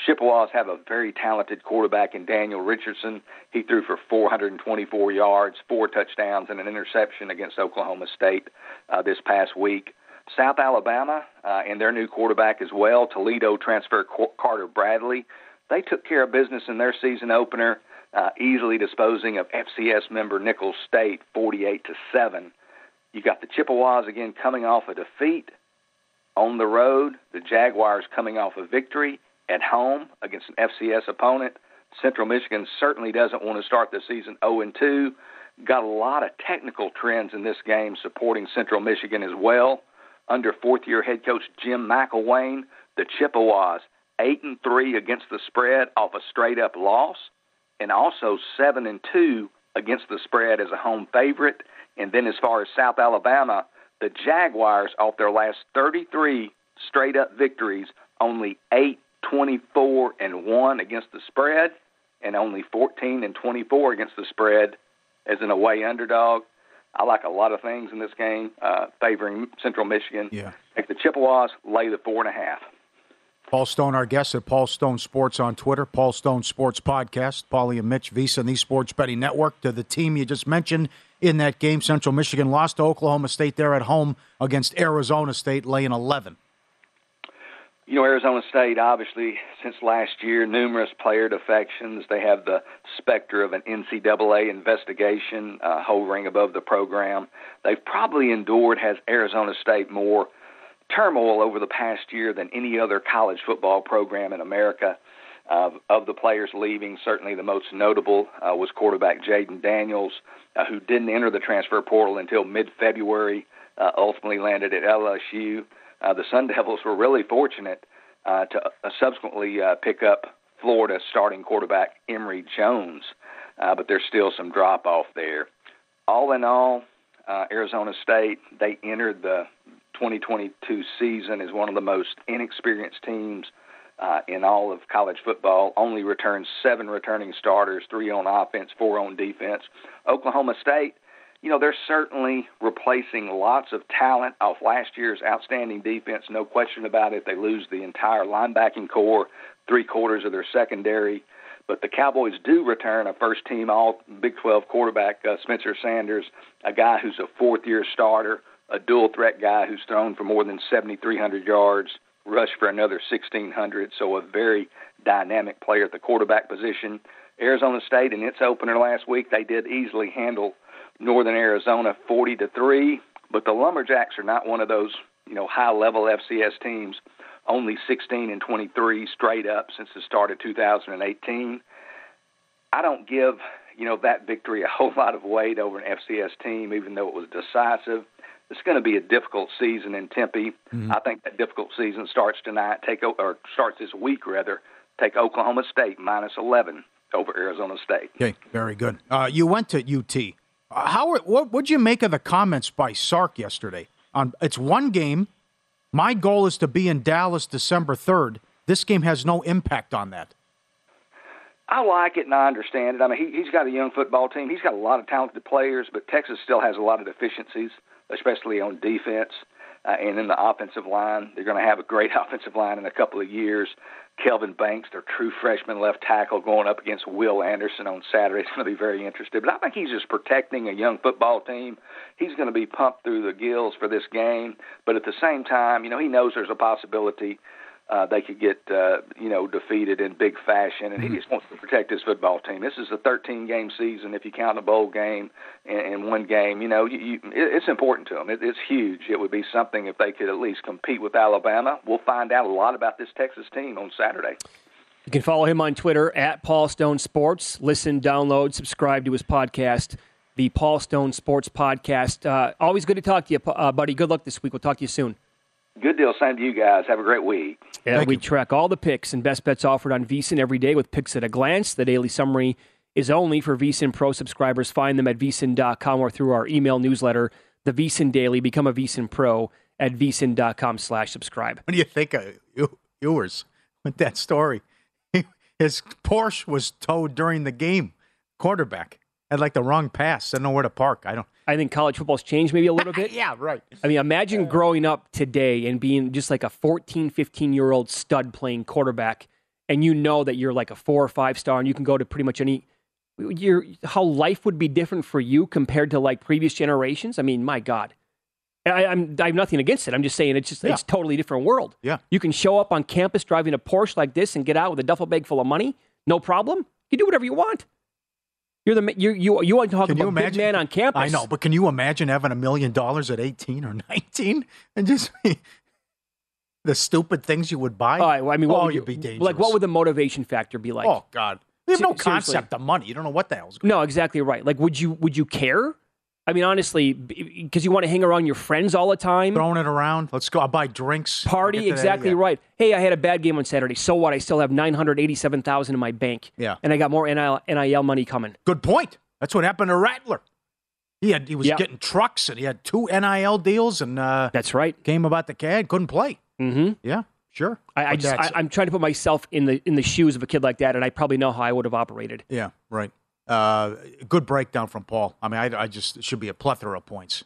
Chippewas have a very talented quarterback in Daniel Richardson. He threw for 424 yards, four touchdowns, and an interception against Oklahoma State uh, this past week. South Alabama uh, and their new quarterback as well, Toledo transfer Carter Bradley. They took care of business in their season opener uh, easily disposing of FCS member Nicholls State 48 to 7. You got the Chippewas again coming off a defeat on the road, the Jaguars coming off a victory at home against an FCS opponent. Central Michigan certainly doesn't want to start the season 0 and 2. Got a lot of technical trends in this game supporting Central Michigan as well. Under fourth year head coach Jim McElwain, the Chippewas 8 and 3 against the spread off a straight up loss and also seven and two against the spread as a home favorite. And then as far as South Alabama, the Jaguars off their last 33 straight up victories, only 8 24 and 1 against the spread and only 14 and 24 against the spread as an away underdog. I like a lot of things in this game, uh, favoring Central Michigan. Yeah. Take the Chippewas, lay the four and a half. Paul Stone, our guest at Paul Stone Sports on Twitter, Paul Stone Sports Podcast, Paulie and Mitch Visa and the Sports Betting Network. To the team you just mentioned in that game, Central Michigan lost to Oklahoma State there at home against Arizona State, laying 11. You know, Arizona State, obviously, since last year, numerous player defections. They have the specter of an NCAA investigation uh, hovering above the program. They've probably endured, has Arizona State more turmoil over the past year than any other college football program in America. Uh, of the players leaving, certainly the most notable uh, was quarterback Jayden Daniels, uh, who didn't enter the transfer portal until mid-February. Uh, ultimately landed at LSU. Uh, the Sun Devils were really fortunate uh, to uh, subsequently uh, pick up Florida starting quarterback Emory Jones, uh, but there's still some drop off there. All in all, uh, Arizona State they entered the 2022 season as one of the most inexperienced teams uh, in all of college football. Only returns seven returning starters, three on offense, four on defense. Oklahoma State, you know, they're certainly replacing lots of talent off last year's outstanding defense, no question about it. They lose the entire linebacking core, three quarters of their secondary. But the Cowboys do return a first team All Big 12 quarterback, uh, Spencer Sanders, a guy who's a fourth year starter a dual threat guy who's thrown for more than 7,300 yards, rushed for another 1,600. So a very dynamic player at the quarterback position. Arizona State in its opener last week, they did easily handle Northern Arizona 40 to three. But the Lumberjacks are not one of those you know high level FCS teams. only 16 and 23 straight up since the start of 2018. I don't give you know that victory a whole lot of weight over an FCS team, even though it was decisive. It's going to be a difficult season in Tempe. Mm-hmm. I think that difficult season starts tonight. Take or starts this week rather. Take Oklahoma State minus 11 over Arizona State. Okay, very good. Uh, you went to UT. How what would you make of the comments by Sark yesterday? On it's one game. My goal is to be in Dallas December third. This game has no impact on that. I like it and I understand it. I mean, he, he's got a young football team. He's got a lot of talented players, but Texas still has a lot of deficiencies, especially on defense uh, and in the offensive line. They're going to have a great offensive line in a couple of years. Kelvin Banks, their true freshman left tackle, going up against Will Anderson on Saturday. It's going to be very interesting. But I think he's just protecting a young football team. He's going to be pumped through the gills for this game. But at the same time, you know, he knows there's a possibility uh, they could get uh, you know defeated in big fashion, and mm-hmm. he just wants to protect his football team. This is a 13 game season. If you count a bowl game and, and one game, you know you, you, it's important to him. It, it's huge. It would be something if they could at least compete with Alabama. We'll find out a lot about this Texas team on Saturday. You can follow him on Twitter at Paul Stone Sports. Listen, download, subscribe to his podcast, the Paul Stone Sports Podcast. Uh, always good to talk to you, uh, buddy. Good luck this week. We'll talk to you soon. Good deal. Same to you guys. Have a great week. Yeah, Thank we you. track all the picks and best bets offered on VSIN every day with picks at a glance. The daily summary is only for VSIN Pro subscribers. Find them at VSIN.com or through our email newsletter, the VSIN Daily. Become a VSIN Pro at VSIN.com slash subscribe. What do you think of yours with that story? His Porsche was towed during the game. Quarterback had like the wrong pass. I don't know where to park. I don't. I think college football's changed maybe a little bit. yeah, right. I mean, imagine growing up today and being just like a 14, 15 year old stud playing quarterback, and you know that you're like a four or five star, and you can go to pretty much any. Your how life would be different for you compared to like previous generations. I mean, my God. I, I'm I have nothing against it. I'm just saying it's just yeah. it's totally different world. Yeah, you can show up on campus driving a Porsche like this and get out with a duffel bag full of money, no problem. You do whatever you want. You're the you you you want to talk can about imagine, big man on campus? I know, but can you imagine having a million dollars at 18 or 19 and just the stupid things you would buy? I mean, what oh, would you, be dangerous. Like, what would the motivation factor be like? Oh God, we have no concept of money. You don't know what the hell's going. On. No, exactly right. Like, would you would you care? I mean, honestly, because you want to hang around your friends all the time. Throwing it around. Let's go. I'll buy drinks. Party. Exactly yeah. right. Hey, I had a bad game on Saturday. So what? I still have 987000 in my bank. Yeah. And I got more NIL, NIL money coming. Good point. That's what happened to Rattler. He had he was getting trucks and he had two NIL deals and uh, that's right. Came about the CAD, couldn't play. Mm-hmm. Yeah, sure. I, I just I, am trying to put myself in the in the shoes of a kid like that, and I probably know how I would have operated. Yeah, right. Uh, good breakdown from Paul. I mean, I, I just it should be a plethora of points.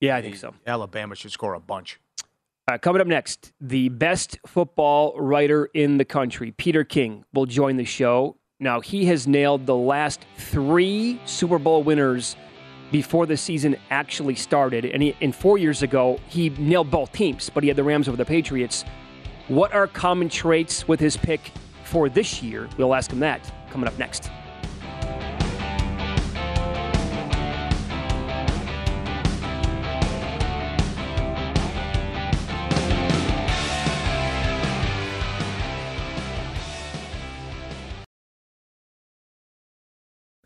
Yeah, I think so. Alabama should score a bunch. Uh, coming up next, the best football writer in the country, Peter King, will join the show. Now, he has nailed the last three Super Bowl winners before the season actually started. And, he, and four years ago, he nailed both teams, but he had the Rams over the Patriots. What are common traits with his pick for this year? We'll ask him that coming up next.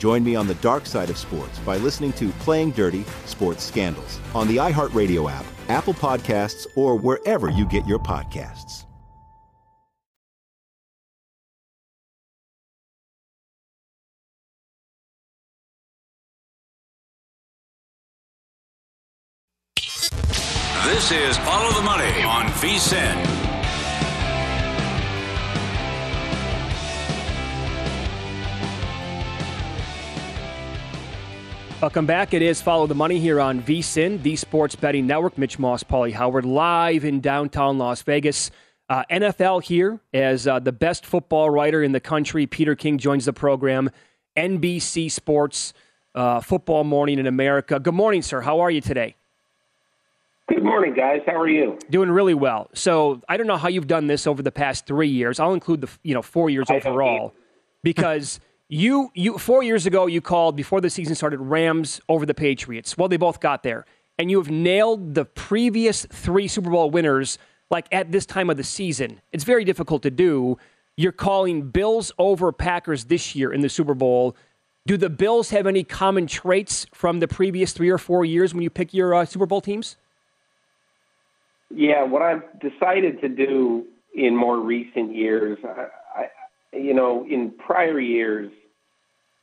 Join me on the dark side of sports by listening to Playing Dirty Sports Scandals on the iHeartRadio app, Apple Podcasts, or wherever you get your podcasts. This is Follow the Money on VSIN. Welcome back. It is Follow the Money here on VSIN, the Sports Betting Network. Mitch Moss, Paulie Howard, live in downtown Las Vegas. Uh, NFL here as uh, the best football writer in the country. Peter King joins the program. NBC Sports, uh, Football Morning in America. Good morning, sir. How are you today? Good morning, guys. How are you? Doing really well. So I don't know how you've done this over the past three years. I'll include the you know four years overall because. You you four years ago you called before the season started Rams over the Patriots. Well, they both got there, and you have nailed the previous three Super Bowl winners like at this time of the season. It's very difficult to do. You're calling Bills over Packers this year in the Super Bowl. Do the Bills have any common traits from the previous three or four years when you pick your uh, Super Bowl teams? Yeah, what I've decided to do in more recent years, I, I, you know, in prior years,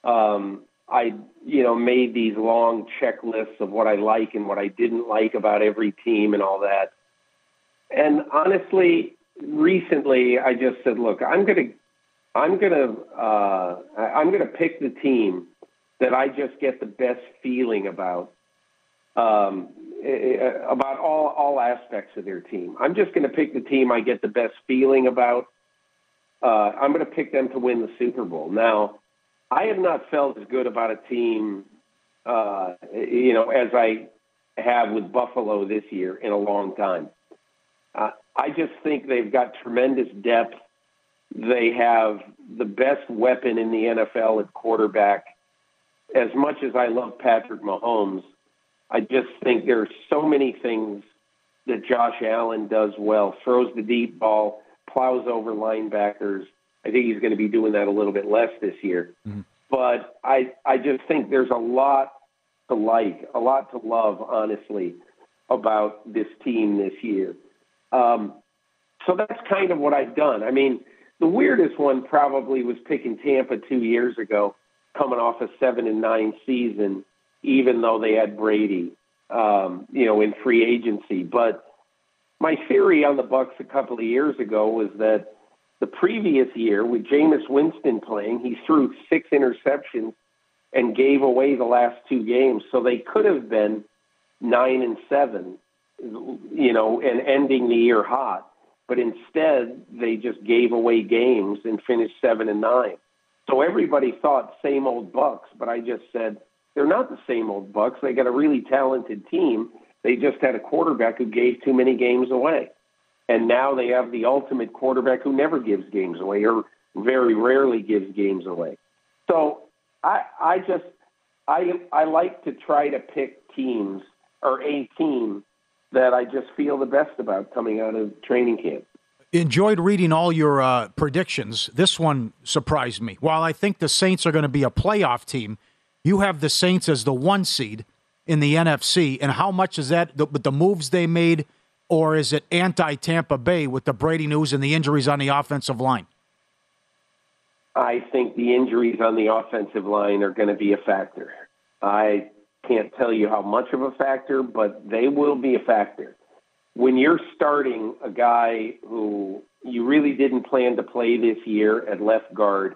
um, I, you know, made these long checklists of what I like and what I didn't like about every team and all that. And honestly, recently I just said, look, I'm to, I'm to, uh, I'm to pick the team that I just get the best feeling about, um, about all, all aspects of their team. I'm just going to pick the team I get the best feeling about. Uh, I'm going to pick them to win the Super Bowl. Now, I have not felt as good about a team, uh, you know, as I have with Buffalo this year in a long time. Uh, I just think they've got tremendous depth. They have the best weapon in the NFL at quarterback. As much as I love Patrick Mahomes, I just think there are so many things that Josh Allen does well. Throws the deep ball, plows over linebackers, I think he's going to be doing that a little bit less this year. Mm-hmm. But I I just think there's a lot to like, a lot to love, honestly, about this team this year. Um, so that's kind of what I've done. I mean, the weirdest one probably was picking Tampa two years ago, coming off a seven and nine season, even though they had Brady, um, you know, in free agency. But my theory on the Bucks a couple of years ago was that the previous year, with Jameis Winston playing, he threw six interceptions and gave away the last two games. So they could have been nine and seven, you know, and ending the year hot. But instead, they just gave away games and finished seven and nine. So everybody thought same old Bucks, but I just said they're not the same old Bucks. They got a really talented team. They just had a quarterback who gave too many games away and now they have the ultimate quarterback who never gives games away or very rarely gives games away. So I I just I I like to try to pick teams or a team that I just feel the best about coming out of training camp. enjoyed reading all your uh, predictions. This one surprised me. While I think the Saints are going to be a playoff team, you have the Saints as the one seed in the NFC. And how much is that with the moves they made, or is it anti Tampa Bay with the Brady news and the injuries on the offensive line? I think the injuries on the offensive line are going to be a factor. I can't tell you how much of a factor, but they will be a factor. When you're starting a guy who you really didn't plan to play this year at left guard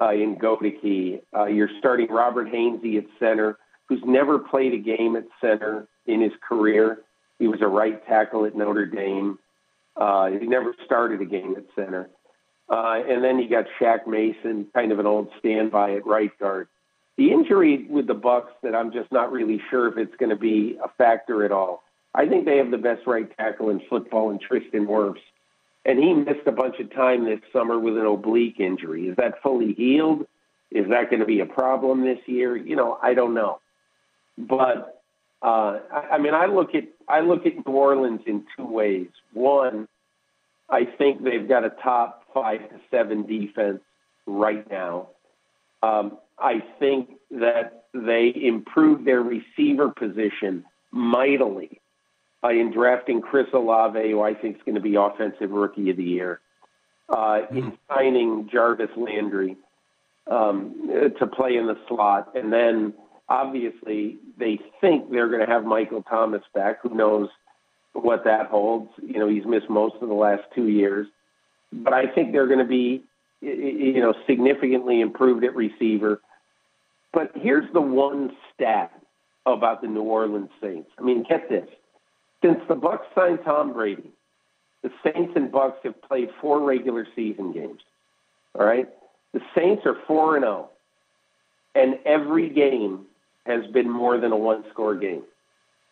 uh, in Goedeke, uh, you're starting Robert Hainsey at center, who's never played a game at center in his career. He was a right tackle at Notre Dame. Uh, he never started a game at center. Uh, and then you got Shaq Mason, kind of an old standby at right guard. The injury with the Bucks that I'm just not really sure if it's going to be a factor at all. I think they have the best right tackle in football in Tristan Wirfs, and he missed a bunch of time this summer with an oblique injury. Is that fully healed? Is that going to be a problem this year? You know, I don't know. But uh, I, I mean, I look at I look at New Orleans in two ways. One, I think they've got a top five to seven defense right now. Um, I think that they improved their receiver position mightily uh, in drafting Chris Olave, who I think is going to be Offensive Rookie of the Year, uh, in signing Jarvis Landry um, to play in the slot, and then obviously they think they're going to have Michael Thomas back. Who knows what that holds? You know, he's missed most of the last two years, but I think they're going to be, you know, significantly improved at receiver. But here's the one stat about the New Orleans Saints. I mean, get this: since the Bucks signed Tom Brady, the Saints and Bucks have played four regular season games. All right, the Saints are four and zero, oh, and every game has been more than a one-score game.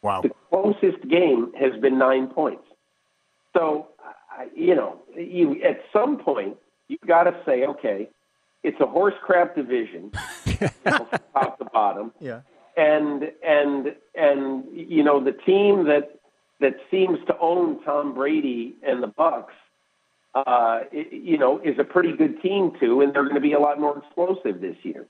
Wow. The closest game has been nine points. So, you know, you at some point you've got to say, okay, it's a horse crap division, you know, top to bottom. Yeah. And and and you know the team that that seems to own Tom Brady and the Bucks, uh, it, you know, is a pretty good team too, and they're going to be a lot more explosive this year.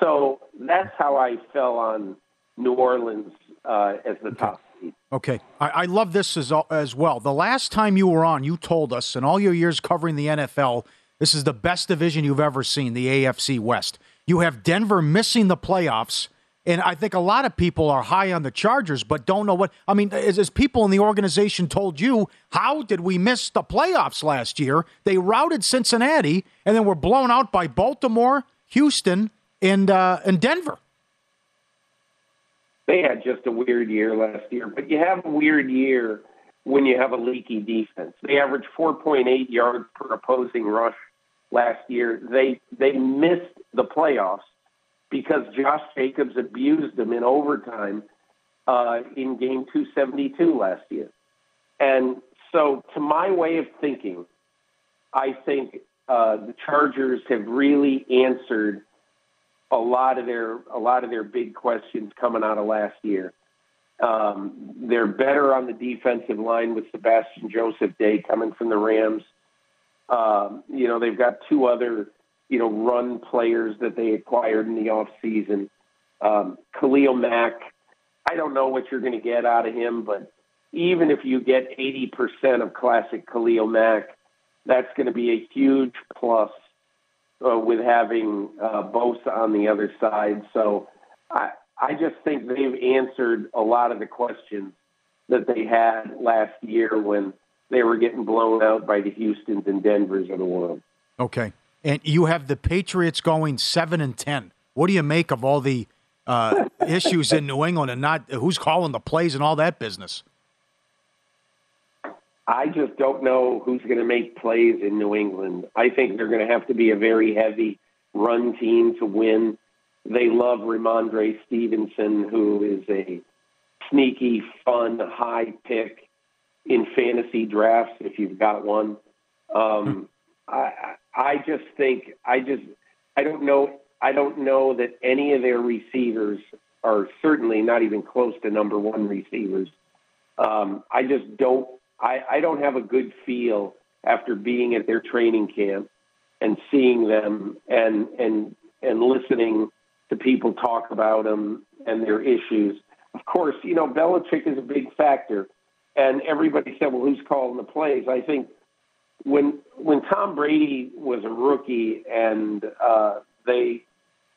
So that's how I fell on New Orleans uh, as the top seed. Okay, I, I love this as as well. The last time you were on, you told us in all your years covering the NFL this is the best division you've ever seen, the AFC West. You have Denver missing the playoffs. And I think a lot of people are high on the Chargers, but don't know what. I mean, as, as, people in the organization told you, how did we miss the playoffs last year? They routed Cincinnati and then were blown out by Baltimore, Houston, and uh, and Denver. They had just a weird year last year, but you have a weird year when you have a leaky defense. They averaged 4.8 yards per opposing rush last year. They they missed the playoffs because Josh Jacobs abused them in overtime uh, in game 272 last year. And so, to my way of thinking, I think uh, the Chargers have really answered a lot of their a lot of their big questions coming out of last year. Um, they're better on the defensive line with Sebastian Joseph Day coming from the Rams. Um, you know, they've got two other, you know, run players that they acquired in the offseason. Um, Khalil Mack, I don't know what you're going to get out of him, but even if you get 80% of classic Khalil Mack, that's going to be a huge plus uh, with having uh, on the other side. So I, I just think they've answered a lot of the questions that they had last year when – they were getting blown out by the Houston's and Denver's of the world. Okay, and you have the Patriots going seven and ten. What do you make of all the uh, issues in New England and not who's calling the plays and all that business? I just don't know who's going to make plays in New England. I think they're going to have to be a very heavy run team to win. They love Rhamondre Stevenson, who is a sneaky, fun, high pick in fantasy drafts if you've got one. Um, I, I just think I just I don't know I don't know that any of their receivers are certainly not even close to number one receivers. Um, I just don't I, I don't have a good feel after being at their training camp and seeing them and and and listening to people talk about them and their issues. Of course, you know Belichick is a big factor, and everybody said, "Well, who's calling the plays?" I think when when Tom Brady was a rookie and uh, they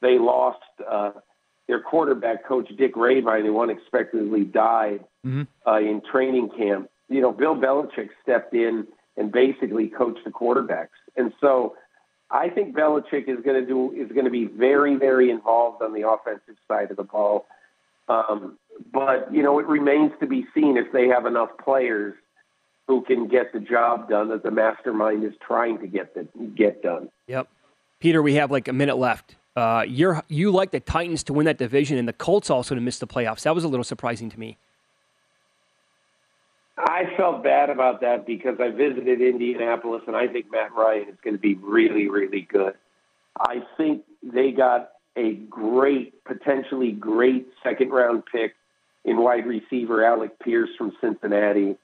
they lost uh, their quarterback coach Dick Rehbein, who unexpectedly died Mm-hmm. uh, in training camp. You know, Bill Belichick stepped in and basically coached the quarterbacks, and so I think Belichick is going to do is going to be very very involved on the offensive side of the ball. Um, but you know, it remains to be seen if they have enough players who can get the job done that the mastermind is trying to get the, get done. Yep. Peter, we have like a minute left. Uh, you're you like the Titans to win that division, and the Colts also to miss the playoffs. That was a little surprising to me. I felt bad about that because I visited Indianapolis and I think Matt Ryan is going to be really, really good. I think they got a great, potentially great second round pick in wide receiver Alec Pierce from Cincinnati.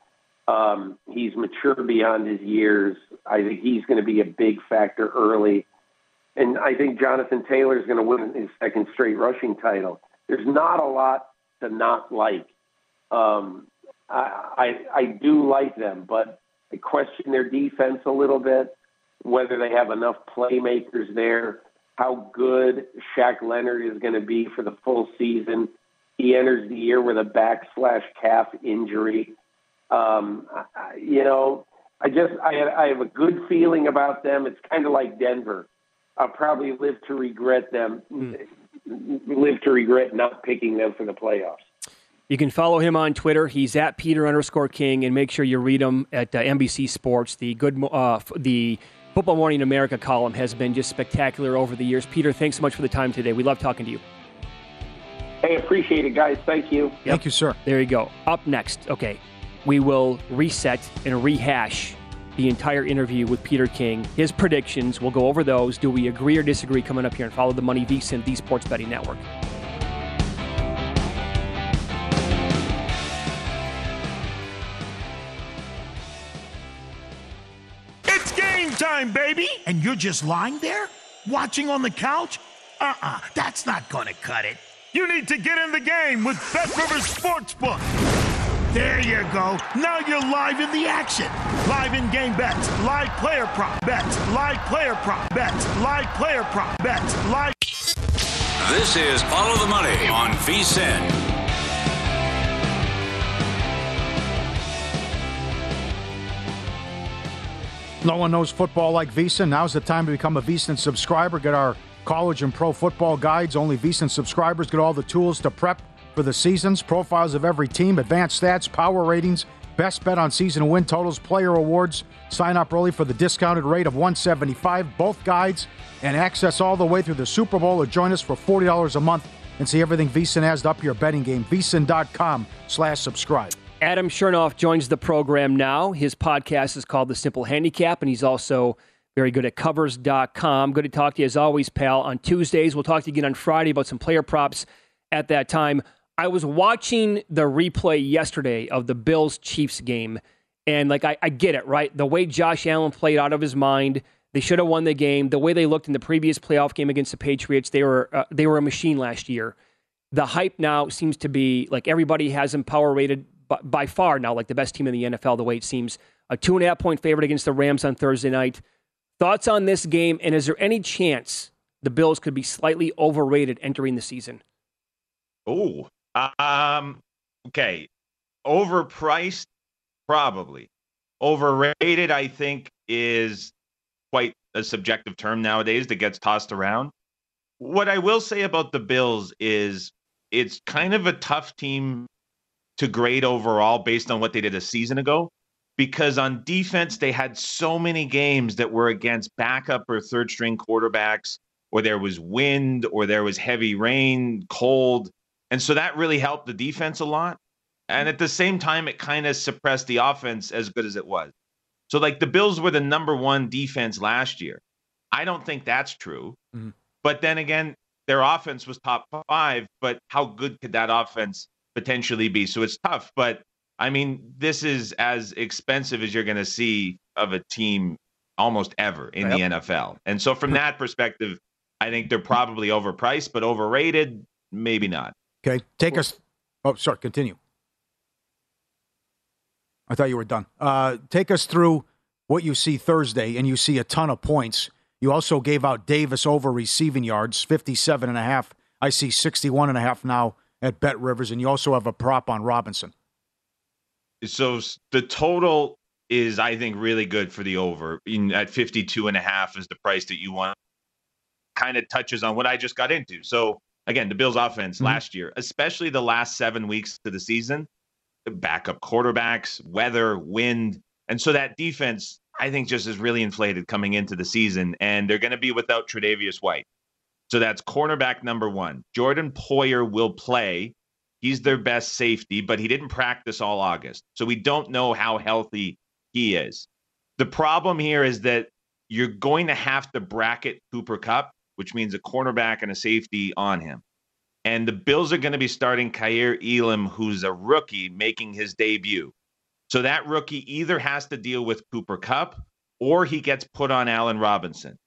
Um, he's mature beyond his years. I think he's going to be a big factor early. And I think Jonathan Taylor is going to win his second straight rushing title. There's not a lot to not like. Um, I, I I do like them, but I question their defense a little bit. Whether they have enough playmakers there, how good Shaq Leonard is going to be for the full season. He enters the year with a backslash calf injury. Um, I, you know, I just I, I have a good feeling about them. It's kind of like Denver. I'll probably live to regret them. Live to regret not picking them for the playoffs. You can follow him on Twitter. He's at Peter underscore King, and make sure you read him at uh, NBC Sports. The good, uh, the Football Morning America column has been just spectacular over the years. Peter, thanks so much for the time today. We love talking to you. Hey, appreciate it, guys. Thank you. Thank you, sir. There you go. Up next, okay, we will reset and rehash the entire interview with Peter King. His predictions. We'll go over those. Do we agree or disagree? Coming up here and follow the Money VSIN, the Sports Betting Network. Time, baby! And you're just lying there? Watching on the couch? Uh uh that's not gonna cut it. You need to get in the game with Bet Rivers Sportsbook. There you go. Now you're live in the action. Live in game bets, live player prop bets, live player prop bets, live player prop bets, live. This is Follow the Money on VSIN. No one knows football like VSiN. Now's the time to become a VSiN subscriber. Get our college and pro football guides. Only VSiN subscribers get all the tools to prep for the seasons, profiles of every team, advanced stats, power ratings, best bet on season win totals, player awards. Sign up early for the discounted rate of 175. Both guides and access all the way through the Super Bowl or join us for $40 a month and see everything VSiN has to up your betting game. VSiN.com slash subscribe. Adam Chernoff joins the program now. His podcast is called The Simple Handicap, and he's also very good at covers.com. Good to talk to you as always, pal. On Tuesdays, we'll talk to you again on Friday about some player props at that time. I was watching the replay yesterday of the Bills Chiefs game, and like I, I get it, right? The way Josh Allen played out of his mind, they should have won the game. The way they looked in the previous playoff game against the Patriots, they were uh, they were a machine last year. The hype now seems to be like everybody has them power rated by, far now, like the best team in the NFL. The way it seems, a two and a half point favorite against the Rams on Thursday night. Thoughts on this game, and is there any chance the Bills could be slightly overrated entering the season? Oh, um, okay. Overpriced, probably. Overrated, I think, is quite a subjective term nowadays that gets tossed around. What I will say about the Bills is it's kind of a tough team to grade overall based on what they did a season ago because on defense they had so many games that were against backup or third string quarterbacks or there was wind or there was heavy rain, cold. And so that really helped the defense a lot. And at the same time it kind of suppressed the offense as good as it was. So like the Bills were the number 1 defense last year. I don't think that's true. Mm-hmm. But then again, their offense was top 5, but how good could that offense potentially be. So it's tough, but I mean, this is as expensive as you're going to see of a team almost ever in yep. the NFL. And so, from that perspective, I think they're probably overpriced, but overrated, maybe not. Okay, take us. Oh, sorry. Continue. I thought you were done. Uh, take us through what you see Thursday, and you see a ton of points. You also gave out Davis over receiving yards, 57 and a half. I see 61 and a half now at Bet Rivers, and you also have a prop on Robinson. So the total is, I think, really good for the over. In, at 52 and a half is the price that you want. Kind of touches on what I just got into. So again, the Bills offense mm-hmm. last year, especially the last seven weeks of the season, backup quarterbacks, weather, wind. And so that defense, I think, just is really inflated coming into the season. And they're going to be without Tre'Davious White. So that's cornerback number one. Jordan Poyer will play. He's their best safety, but he didn't practice all August. So we don't know how healthy he is. The problem here is that you're going to have to bracket Cooper Kupp, which means a cornerback and a safety on him. And the Bills are going to be starting Kaiir Elam, who's a rookie making his debut. So that rookie either has to deal with Cooper Kupp or he gets put on Allen Robinson.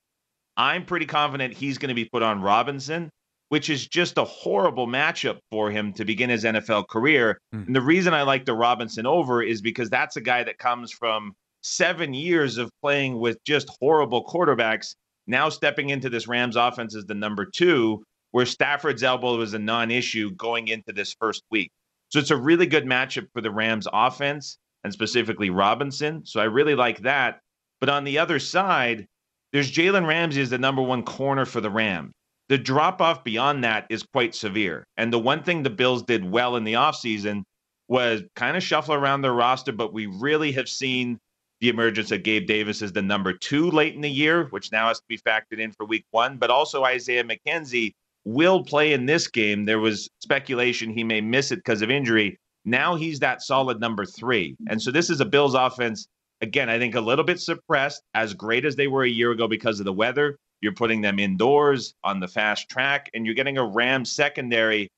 I'm pretty confident he's going to be put on Robinson, which is just a horrible matchup for him to begin his NFL career. Mm. And the reason I like the Robinson over is because that's a guy that comes from seven years of playing with just horrible quarterbacks, now stepping into this Rams offense as the number two where Stafford's elbow was a non issue going into this first week. So it's a really good matchup for the Rams offense and specifically Robinson. So I really like that. But on the other side, there's Jalen Ramsey as the number one corner for the Rams. The drop off beyond that is quite severe. And the one thing the Bills did well in the offseason was kind of shuffle around their roster, but we really have seen the emergence of Gabe Davis as the number two late in the year, which now has to be factored in for week one, but also Isaiah McKenzie will play in this game. There was speculation he may miss it because of injury. Now he's that solid number three. And so this is a Bills offense, again, I think a little bit suppressed, as great as they were a year ago because of the weather. You're putting them indoors on the fast track, and you're getting a Rams secondary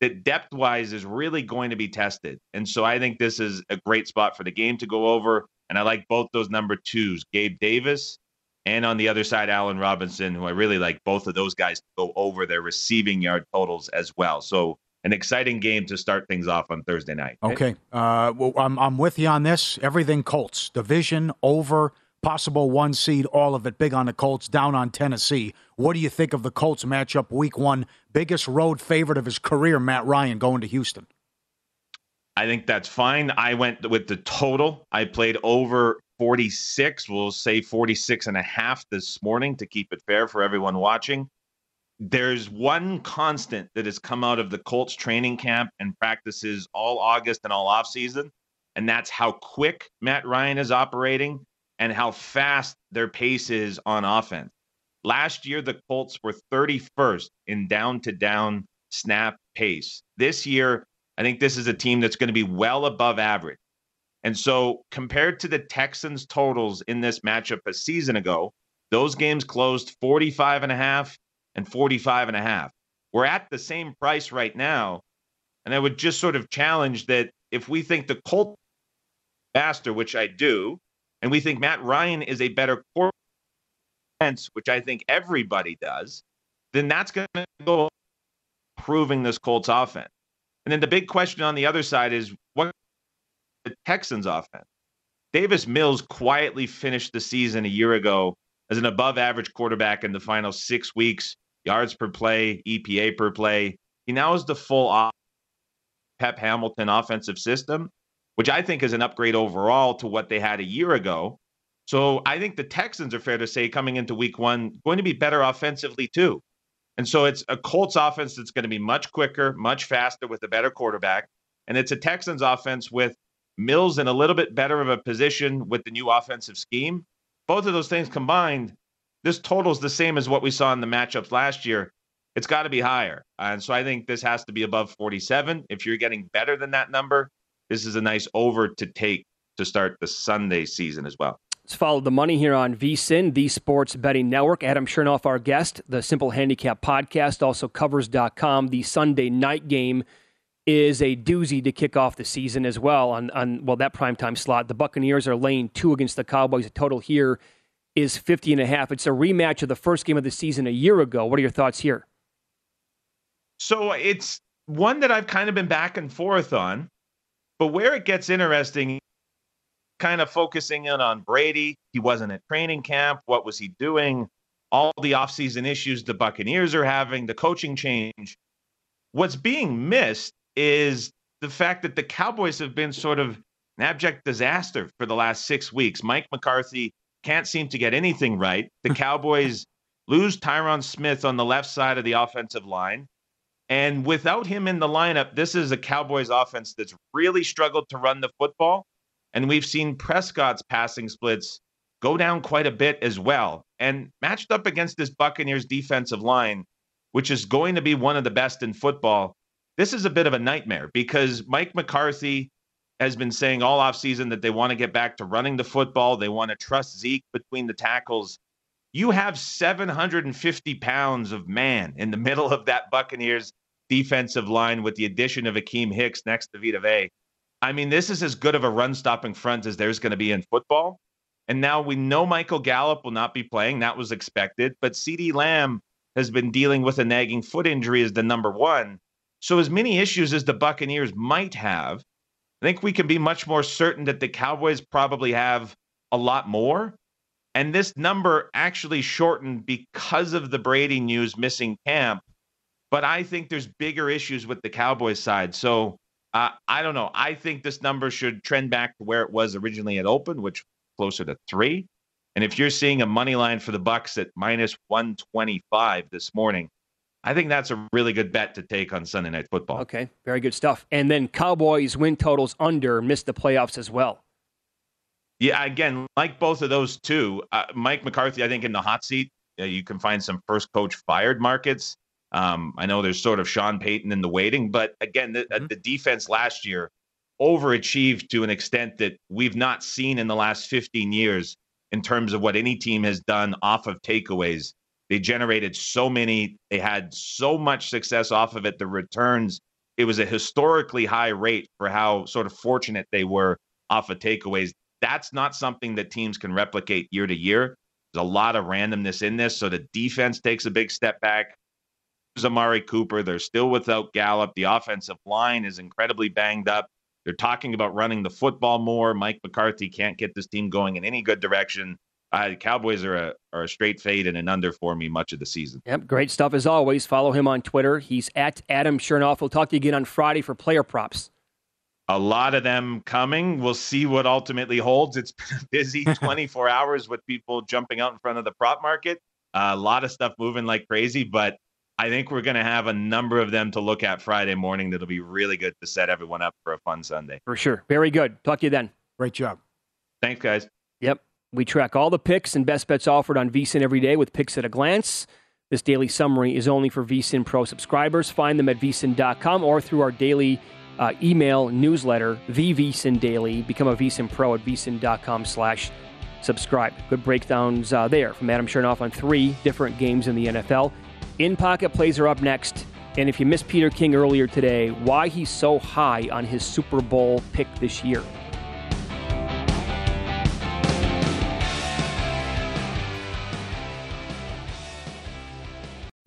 that depth wise is really going to be tested. And so I think this is a great spot for the game to go over. And I like both those number twos, Gabe Davis and on the other side, Allen Robinson, who I really like both of those guys to go over their receiving yard totals as well. So an exciting game to start things off on Thursday night. Okay. Uh, well, I'm, I'm with you on this. Everything Colts, division, over, possible one seed, all of it big on the Colts, down on Tennessee. What do you think of the Colts matchup week one? Biggest road favorite of his career, Matt Ryan, going to Houston. I think that's fine. I went with the total. I played over 46. We'll say 46 and a half this morning to keep it fair for everyone watching. There's one constant that has come out of the Colts training camp and practices all August and all off season, and that's how quick Matt Ryan is operating and how fast their pace is on offense. Last year, the Colts were 31st in down to down snap pace. This year, I think this is a team that's going to be well above average. And so, compared to the Texans' totals in this matchup a season ago, those games closed 45 and a half and 45 and a half. We're at the same price right now. And I would just sort of challenge that if we think the Colts faster, which I do, and we think Matt Ryan is a better quarterback, which I think everybody does, then that's going to go proving this Colts offense. And then the big question on the other side is what the Texans offense? Davis Mills quietly finished the season a year ago as an above average quarterback in the final six weeks yards per play, EPA per play. He now is the full off Pep Hamilton offensive system, which I think is an upgrade overall to what they had a year ago. So I think the Texans are fair to say coming into week one, going to be better offensively too. And so it's a Colts offense that's going to be much quicker, much faster with a better quarterback. And it's a Texans offense with Mills in a little bit better of a position with the new offensive scheme. Both of those things combined, this total is the same as what we saw in the matchups last year. It's got to be higher. And so I think this has to be above 47. If you're getting better than that number, this is a nice over to take to start the Sunday season as well. Let's follow the money here on VSIN, the Sports Betting Network. Adam Chernoff, our guest. The Simple Handicap podcast, also covers.com, the Sunday night game is a doozy to kick off the season as well on, on well that primetime slot. The Buccaneers are laying two against the Cowboys. a total here is 50 and a half. It's a rematch of the first game of the season a year ago. What are your thoughts here? So it's one that I've kind of been back and forth on, but where it gets interesting, kind of focusing in on Brady. He wasn't at training camp. What was he doing? All the offseason issues the Buccaneers are having, the coaching change. What's being missed is the fact that the Cowboys have been sort of an abject disaster for the last six weeks. Mike McCarthy can't seem to get anything right. The Cowboys lose Tyron Smith on the left side of the offensive line. And without him in the lineup, this is a Cowboys offense that's really struggled to run the football. And we've seen Prescott's passing splits go down quite a bit as well. And matched up against this Buccaneers defensive line, which is going to be one of the best in football, this is a bit of a nightmare because Mike McCarthy has been saying all offseason that they want to get back to running the football. They want to trust Zeke between the tackles. You have 750 pounds of man in the middle of that Buccaneers defensive line with the addition of Akiem Hicks next to Vita Vea. I mean, this is as good of a run stopping front as there's going to be in football. And now we know Michael Gallup will not be playing. That was expected. But CeeDee Lamb has been dealing with a nagging foot injury as the number one. So, as many issues as the Buccaneers might have, think we can be much more certain that the Cowboys probably have a lot more. And this number actually shortened because of the Brady news missing camp. But I think there's bigger issues with the Cowboys side. So uh, I don't know. I think this number should trend back to where it was originally at open, which closer to three. And if you're seeing a money line for the Bucks at minus 125 this morning, I think that's a really good bet to take on Sunday Night Football. Okay, very good stuff. And then Cowboys win totals under missed the playoffs as well. Yeah, again, like both of those two, uh, Mike McCarthy, I think in the hot seat, uh, you can find some first coach fired markets. Um, I know there's sort of Sean Payton in the waiting, but again, the, uh, mm-hmm. the defense last year overachieved to an extent that we've not seen in the last 15 years in terms of what any team has done off of takeaways they generated so many, they had so much success off of it. The returns, it was a historically high rate for how sort of fortunate they were off of takeaways. That's not something that teams can replicate year to year. There's a lot of randomness in this. So the defense takes a big step back. Amari Cooper. They're still without Gallup. The offensive line is incredibly banged up. They're talking about running the football more. Mike McCarthy can't get this team going in any good direction. Uh, Cowboys are a are a straight fade and an under for me much of the season. Yep, great stuff as always. Follow him on Twitter. He's at Adam Chernoff. We'll talk to you again on Friday for player props. A lot of them coming. We'll see what ultimately holds. It's been a busy 24 hours with people jumping out in front of the prop market. Uh, a lot of stuff moving like crazy, but I think we're going to have a number of them to look at Friday morning that'll be really good to set everyone up for a fun Sunday. For sure. Very good. Talk to you then. Great job. Thanks, guys. Yep. We track all the picks and best bets offered on VSIN every day with picks at a glance. This daily summary is only for VSIN Pro subscribers. Find them at vsin.com or through our daily uh, email newsletter, the VSIN Daily. Become a VSIN Pro at vsin.com slash subscribe. Good breakdowns uh, there from Adam Chernoff on three different games in the NFL. In pocket plays are up next. And if you missed Peter King earlier today, why he's so high on his Super Bowl pick this year.